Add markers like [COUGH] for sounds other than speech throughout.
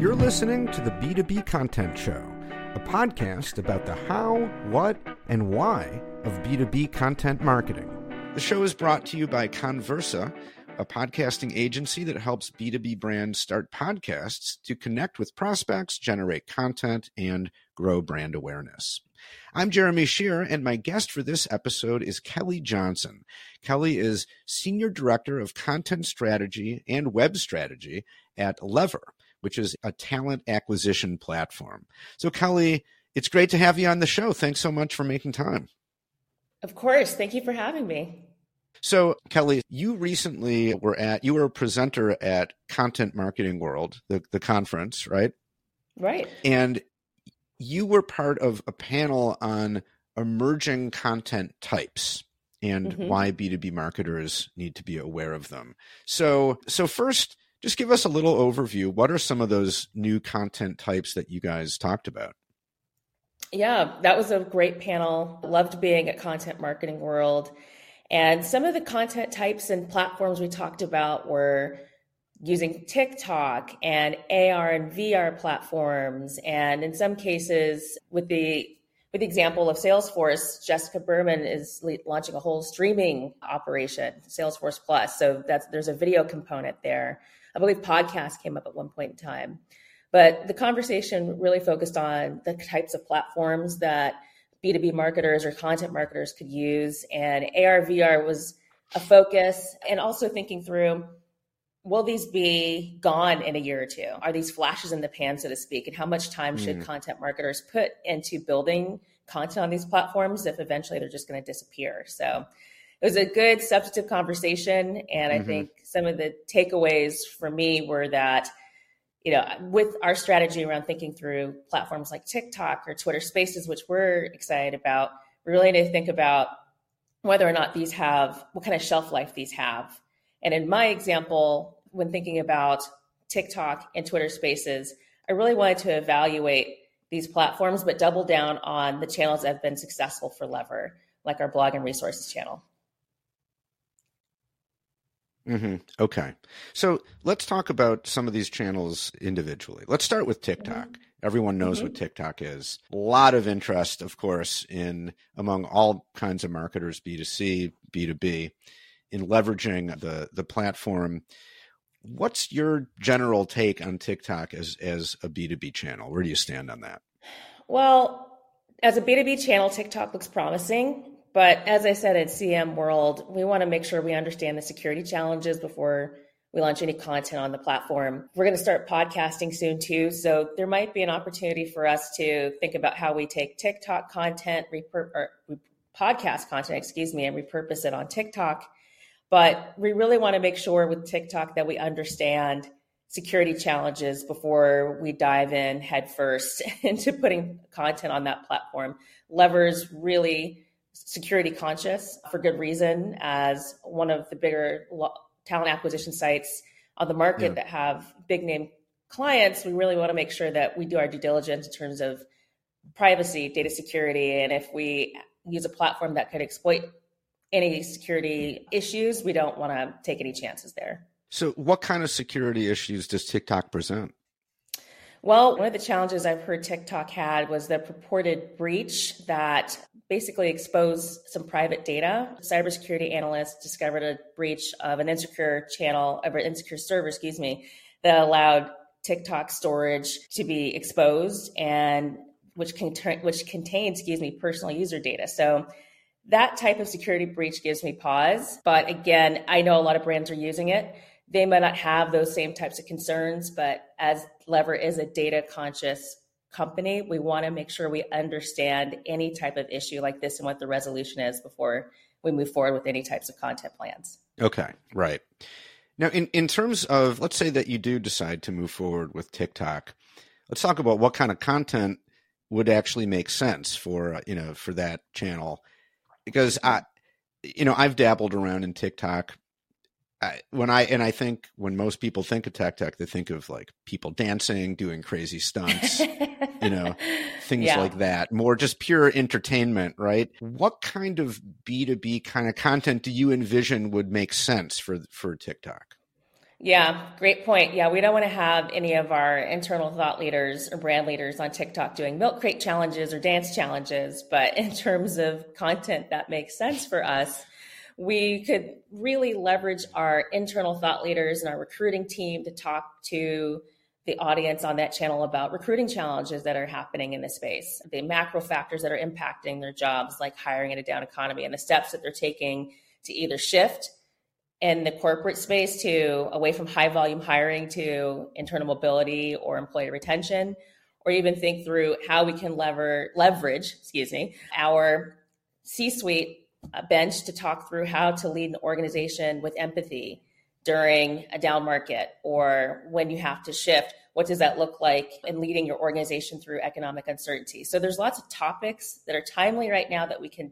You're listening to the B2B Content Show, a podcast about the how, what, and why of B2B content marketing. The show is brought to you by Connversa, a podcasting agency that helps B2B brands start podcasts to connect with prospects, generate content, and grow brand awareness. I'm Jeremy Shear, and my guest for this episode is Kelly Johnson. Kelly is Senior Director of Content Strategy and Web Strategy at Lever, which is a talent acquisition platform. So, Kelly, it's great to have you on the show. Thanks so much for making time. Of course. Thank you for having me. So, Kelly, you recently were at, you were a presenter at Content Marketing World, the, the conference, right? Right. And you were part of a panel on emerging content types and mm-hmm. why B2B marketers need to be aware of them. So, so first, just give us a little overview. What are some of those new content types that you guys talked about? Yeah, that was a great panel. Loved being at Content Marketing World. And some of the content types and platforms we talked about were using TikTok and AR and VR platforms. And in some cases, with the with the example of Salesforce, Jessica Berman is launching a whole streaming operation, Salesforce Plus. So that's there's a video component there. I believe podcast came up at one point in time. But the conversation really focused on the types of platforms that B2B marketers or content marketers could use. And AR, VR was a focus, and also thinking through will these be gone in a year or two? Are these flashes in the pan, so to speak? And how much time mm. should content marketers put into building content on these platforms if eventually they're just going to disappear? So it was a good substantive conversation. And I mm-hmm. think some of the takeaways for me were that, you know, with our strategy around thinking through platforms like TikTok or Twitter Spaces, which we're excited about, we really need to think about whether or not these have what kind of shelf life these have. And in my example, when thinking about TikTok and Twitter Spaces, I really wanted to evaluate these platforms, but double down on the channels that have been successful for Lever, like our blog and resources channel. Mm-hmm. Okay. So let's talk about some of these channels individually. Let's start with TikTok. Mm-hmm. Everyone knows mm-hmm. what TikTok is. A lot of interest, of course, in among all kinds of marketers, B2C, B2B, in leveraging the the platform. What's your general take on TikTok as as a B2B channel? Where do you stand on that? Well, as a B2B channel, TikTok looks promising. But as I said at CM World, we want to make sure we understand the security challenges before we launch any content on the platform. We're going to start podcasting soon too. So there might be an opportunity for us to think about how we take TikTok content, repur- or podcast content, excuse me, and repurpose it on TikTok. But we really want to make sure with TikTok that we understand security challenges before we dive in headfirst [LAUGHS] into putting content on that platform. Lever's really security conscious for good reason as one of the bigger talent acquisition sites on the market yeah. that have big name clients. We really want to make sure that we do our due diligence in terms of privacy data security and if we use a platform that could exploit any security issues we don't want to take any chances there. So what kind of security issues does tiktok present well, one of the challenges I've heard TikTok had was the purported breach that basically exposed some private data. Cybersecurity analysts discovered a breach of an insecure channel, of an insecure server, excuse me, that allowed TikTok storage to be exposed and which contain which contains, excuse me, personal user data. So that type of security breach gives me pause. But again, I know a lot of brands are using it they might not have those same types of concerns, but as Lever is a data conscious company, we want to make sure we understand any type of issue like this and what the resolution is before we move forward with any types of content plans. Okay, right. Now, in, in terms of, let's say that you do decide to move forward with TikTok, let's talk about what kind of content would actually make sense for, uh, you know, for that channel. Because I, you know, I've dabbled around in TikTok when I and I think when most people think of tech tech, they think of like people dancing, doing crazy stunts, [LAUGHS] you know, things yeah. like that. More just pure entertainment, right? What kind of B two B kind of content do you envision would make sense for for TikTok? Yeah, great point. Yeah, we don't want to have any of our internal thought leaders or brand leaders on TikTok doing milk crate challenges or dance challenges. But in terms of content that makes sense for us, we could really leverage our internal thought leaders and our recruiting team to talk to the audience on that channel about recruiting challenges that are happening in the space, the macro factors that are impacting their jobs, like hiring in a down economy, and the steps that they're taking to either shift in the corporate space to away from high volume hiring to internal mobility or employee retention or even think through how we can lever leverage excuse me our c-suite bench to talk through how to lead an organization with empathy during a down market or when you have to shift what does that look like in leading your organization through economic uncertainty? So there's lots of topics that are timely right now that we can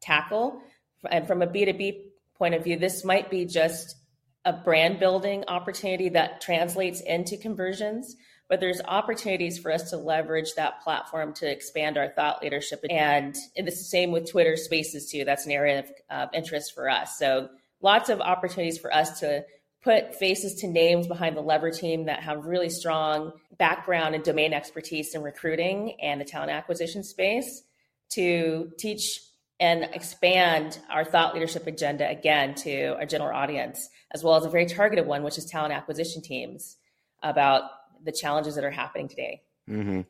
tackle. And from a b2b point of view, this might be just a brand building opportunity that translates into conversions, but there's opportunities for us to leverage that platform to expand our thought leadership. And, it's the same with Twitter Spaces too. That's an area of uh, interest for us. So lots of opportunities for us to put faces to names behind the Lever team that have really strong background and domain expertise in recruiting and the talent acquisition space to teach and expand our thought leadership agenda again to our general audience, as well as a very targeted one, which is talent acquisition teams about the challenges that are happening today. Mm-hmm.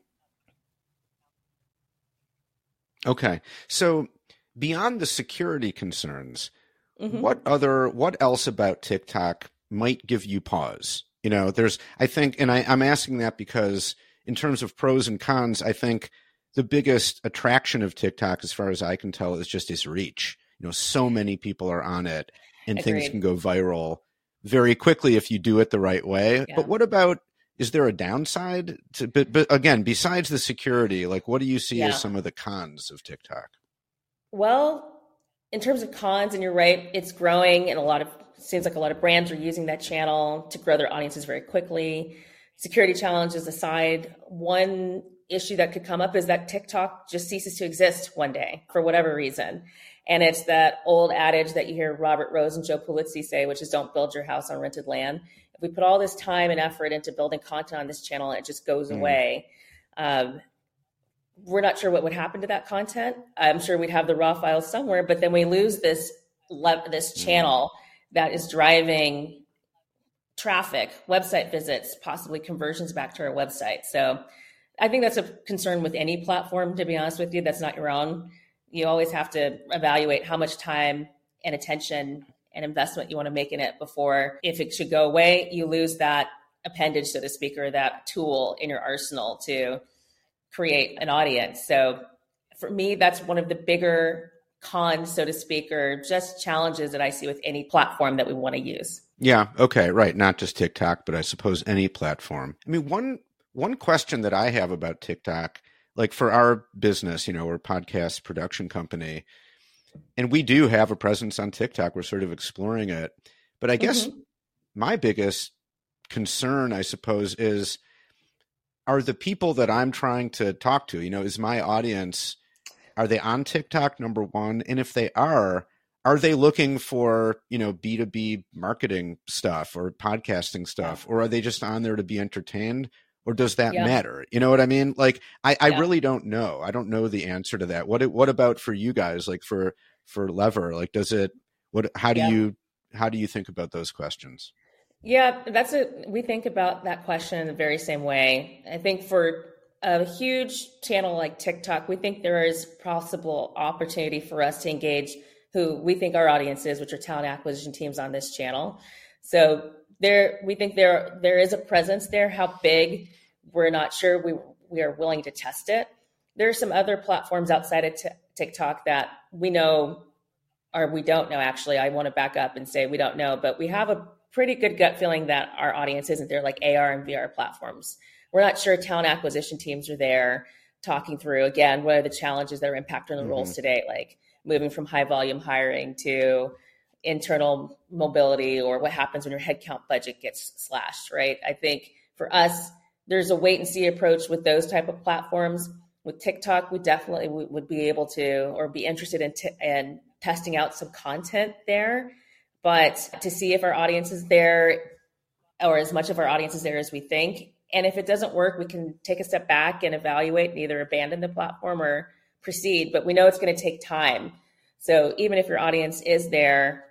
Okay. So beyond the security concerns, mm-hmm. what other, what else about TikTok might give you pause? You know, there's, I think, and I, I'm asking that because in terms of pros and cons, I think the biggest attraction of TikTok, as far as I can tell, is just its reach. You know, so many people are on it, and Agreed. things can go viral very quickly if you do it the right way. Yeah. But what about is there a downside to but, but again besides the security like what do you see yeah. as some of the cons of tiktok well in terms of cons and you're right it's growing and a lot of seems like a lot of brands are using that channel to grow their audiences very quickly security challenges aside one issue that could come up is that TikTok just ceases to exist one day for whatever reason. And it's that old adage that you hear Robert Rose and Joe Pulizzi say, which is don't build your house on rented land. We put all this time and effort into building content on this channel and it just goes mm. away, um, we're not sure what would happen to that content. I'm sure we'd have the raw files somewhere, but then we lose this this mm. channel that is driving traffic, website visits, possibly conversions back to our website. So I think that's a concern with any platform, to be honest with you, that's not your own. You always have to evaluate how much time and attention and investment you want to make in it before, if it should go away, you lose that appendage, so to speak, or that tool in your arsenal to create an audience. So for me, that's one of the bigger cons, so to speak, or just challenges that I see with any platform that we want to use. Yeah. Okay. Right. Not just TikTok, but I suppose any platform. I mean, one one question that I have about TikTok, like for our business, you know, we're podcast production company, and we do have a presence on TikTok. We're sort of exploring it. But I guess mm-hmm. my biggest concern, I suppose, is are the people that I'm trying to talk to, you know, is my audience, are they on TikTok, number one? And if they are, are they looking for, you know, B2B marketing stuff or podcasting stuff? Or are they just on there to be entertained? Or does that yeah. matter? You know what I mean? Like I, I yeah. really don't know. I don't know the answer to that. What what about for you guys? Like for for Lever, like does it what how do yeah. you how do you think about those questions? Yeah, that's a we think about that question in the very same way. I think for a huge channel like TikTok, we think there is possible opportunity for us to engage who we think our audience is, which are talent acquisition teams on this channel. So there we think there there is a presence there. How big? We're not sure. We we are willing to test it. There are some other platforms outside of t- TikTok that we know or we don't know actually. I want to back up and say we don't know, but we have a pretty good gut feeling that our audience isn't there like AR and VR platforms. We're not sure talent acquisition teams are there talking through again what are the challenges that are impacting the mm-hmm. roles today like moving from high volume hiring to internal mobility or what happens when your headcount budget gets slashed, right? I think for us, there's a wait and see approach with those type of platforms. With TikTok, we definitely would be able to or be interested in, t- in testing out some content there. But to see if our audience is there, or as much of our audience is there as we think. And if it doesn't work, we can take a step back and evaluate and either abandon the platform or proceed. But we know it's going to take time. So even if your audience is there,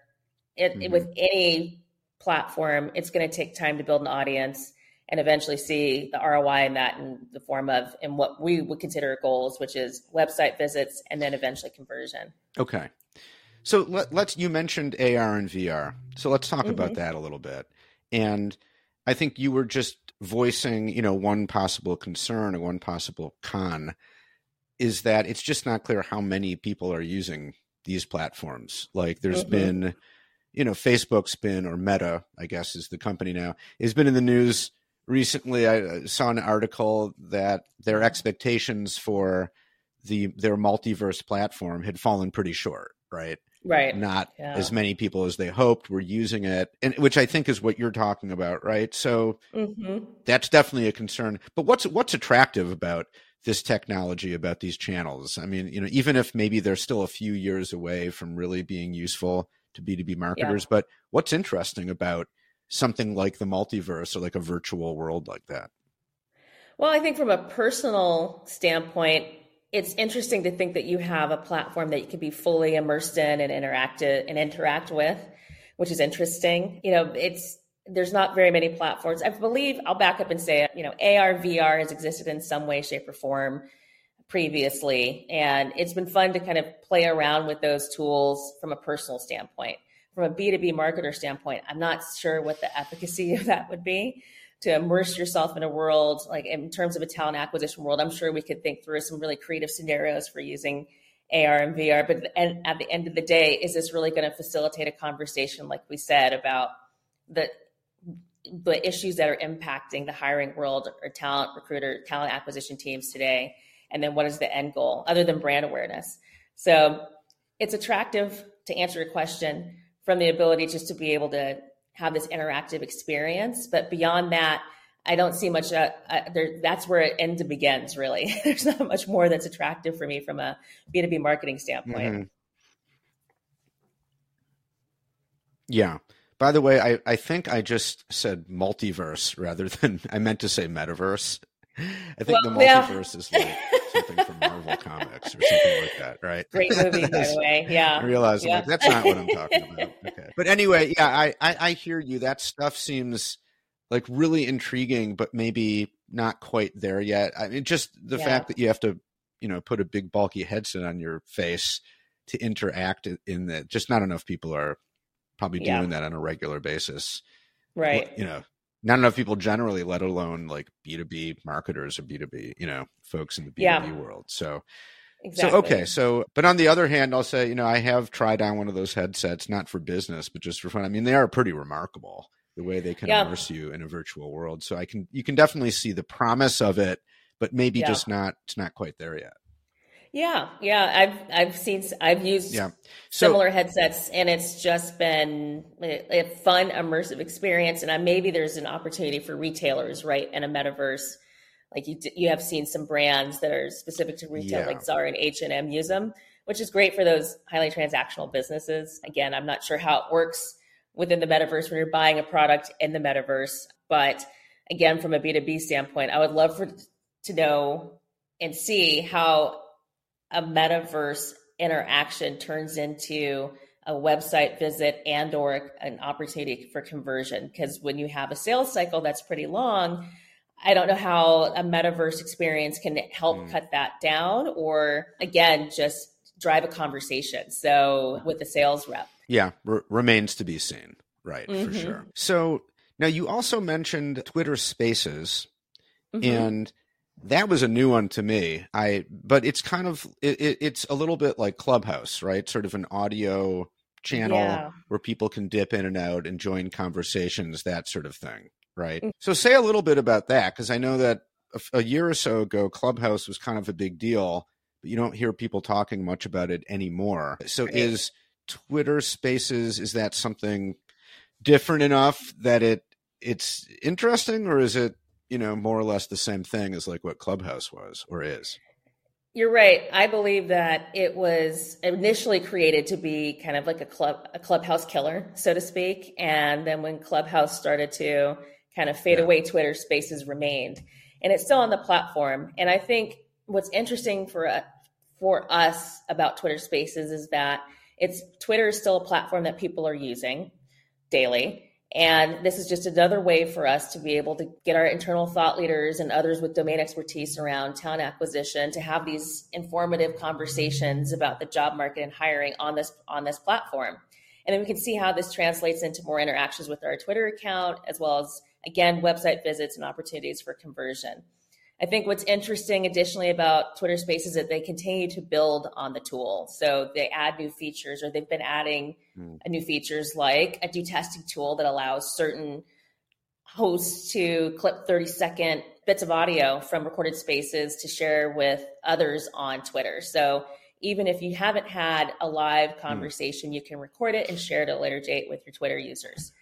it, mm-hmm. with any platform, it's going to take time to build an audience and eventually see the ROI in that in the form of in what we would consider goals, which is website visits and then eventually conversion. Okay. So let, us you mentioned AR and VR. So let's talk mm-hmm. about that a little bit. And I think you were just voicing, you know, one possible concern or one possible con is that it's just not clear how many people are using these platforms. Like there's mm-hmm. been, you know, Facebook's been or Meta, I guess is the company now, has been in the news recently. I saw an article that their expectations for the their multiverse platform had fallen pretty short, right? Right. Not yeah. as many people as they hoped were using it, and which I think is what you're talking about, right? So mm-hmm. that's definitely a concern. But what's what's attractive about this technology about these channels. I mean, you know, even if maybe they're still a few years away from really being useful to B2B marketers, yeah. but what's interesting about something like the multiverse or like a virtual world like that? Well, I think from a personal standpoint, it's interesting to think that you have a platform that you can be fully immersed in and interact and interact with, which is interesting. You know, it's there's not very many platforms. I believe I'll back up and say, you know, AR, VR has existed in some way, shape, or form previously. And it's been fun to kind of play around with those tools from a personal standpoint. From a B2B marketer standpoint, I'm not sure what the efficacy of that would be to immerse yourself in a world, like in terms of a talent acquisition world. I'm sure we could think through some really creative scenarios for using AR and VR. But at the end of the day, is this really going to facilitate a conversation, like we said, about the the issues that are impacting the hiring world or talent recruiter, talent acquisition teams today? And then what is the end goal other than brand awareness? So it's attractive to answer your question from the ability just to be able to have this interactive experience. But beyond that, I don't see much. Uh, uh, there, that's where it ends and begins. Really, [LAUGHS] there's not much more that's attractive for me from a B2B marketing standpoint. Mm-hmm. Yeah, by the way, I, I think I just said multiverse rather than I meant to say metaverse. I think well, the multiverse yeah. is like something from Marvel Comics or something like that, right? [LAUGHS] Great movie, by the way. [LAUGHS] Yeah. I realize yeah. Like, that's not what I'm talking [LAUGHS] about. Okay. But anyway, yeah, I, I, I hear you. That stuff seems like really intriguing, but maybe not quite there yet. I mean, just the yeah. fact that you have to, you know, put a big bulky headset on your face to interact in that, just not enough people are probably doing yeah. that on a regular basis. Right. You know, not enough people generally, let alone like B2B marketers or B2B, you know, folks in the B2B yeah. world. So, exactly. so, okay. So, but on the other hand, I'll say, you know, I have tried on one of those headsets, not for business, but just for fun. I mean, they are pretty remarkable the way they can yeah. immerse you in a virtual world. So I can, you can definitely see the promise of it, but maybe yeah. just not, it's not quite there yet. Yeah, yeah, I've I've seen I've used yeah. so, similar headsets, and it's just been a, a, fun immersive experience. And I, maybe there's an opportunity for retailers, right, in a metaverse. Like you, you have seen some brands that are specific to retail, yeah. like Zara and H and M, use them, which is great for those highly transactional businesses. Again, I'm not sure how it works within the metaverse when you're buying a product in the metaverse, but again, from a B2B standpoint, I would love for to know and see how a metaverse interaction turns into a website visit and or an opportunity for conversion because when you have a sales cycle that's pretty long i don't know how a metaverse experience can help mm. cut that down or again just drive a conversation so with the sales rep yeah r- remains to be seen right mm-hmm. for sure so now you also mentioned twitter spaces mm-hmm. and that was a new one to me. I but it's kind of it, it's a little bit like Clubhouse, right? Sort of an audio channel yeah. where people can dip in and out and join conversations, that sort of thing, right? Mm-hmm. So say a little bit about that because I know that a, a year or so ago, Clubhouse was kind of a big deal, but you don't hear people talking much about it anymore. So right. is Twitter Spaces is that something different enough that it it's interesting, or is it you know, more or less the same thing as like what Clubhouse was or is. You're right. I believe that it was initially created to be kind of like a club, a clubhouse killer, so to speak. And then when Clubhouse started to kind of fade yeah. away Twitter spaces remained. And it's still on the platform. And I think what's interesting for uh, for us about Twitter Spaces is that it's Twitter is still a platform that people are using daily. And this is just another way for us to be able to get our internal thought leaders and others with domain expertise around talent acquisition to have these informative conversations about the job market and hiring on this on this platform. And then we can see how this translates into more interactions with our Twitter account, as well as again website visits and opportunities for conversion. I think what's interesting additionally about Twitter Spaces is that they continue to build on the tool. So they add new features or they've been adding mm. new features like a do testing tool that allows certain hosts to clip 30 second bits of audio from recorded spaces to share with others on Twitter. So even if you haven't had a live hmm. conversation, mm. you can record it and share it at a later date with your Twitter users.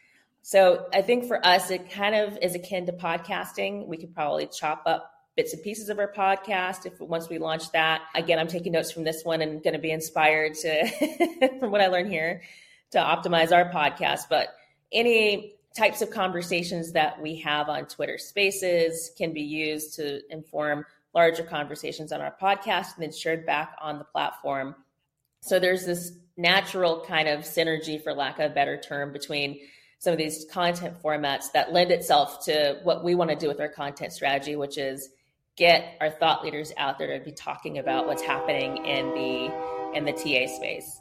So I think for us, it kind of is akin to podcasting. We could probably chop up bits and pieces of our podcast. If once we launch that again i'm taking notes from this one and going to be inspired to [LAUGHS] from what i learned here to optimize our podcast. But any types of conversations that we have on twitter spaces can be used to inform larger conversations on our podcast and then shared back on the platform. So there's this natural kind of synergy for lack of a better term between some of these content formats that lend itself to what we want to do with our content strategy which is get our thought leaders out there to be talking about what's happening in the in the TA space.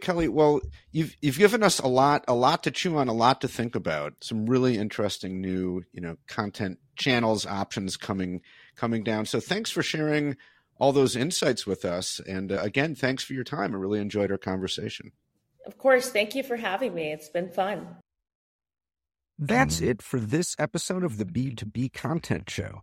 Kelly, well, you've you've given us a lot a lot to chew on, a lot to think about. Some really interesting new, you know, content channels options coming coming down. So thanks for sharing all those insights with us and uh, again, thanks for your time. I really enjoyed our conversation. Of course, thank you for having me. It's been fun. That's it for this episode of the B2B Content Show.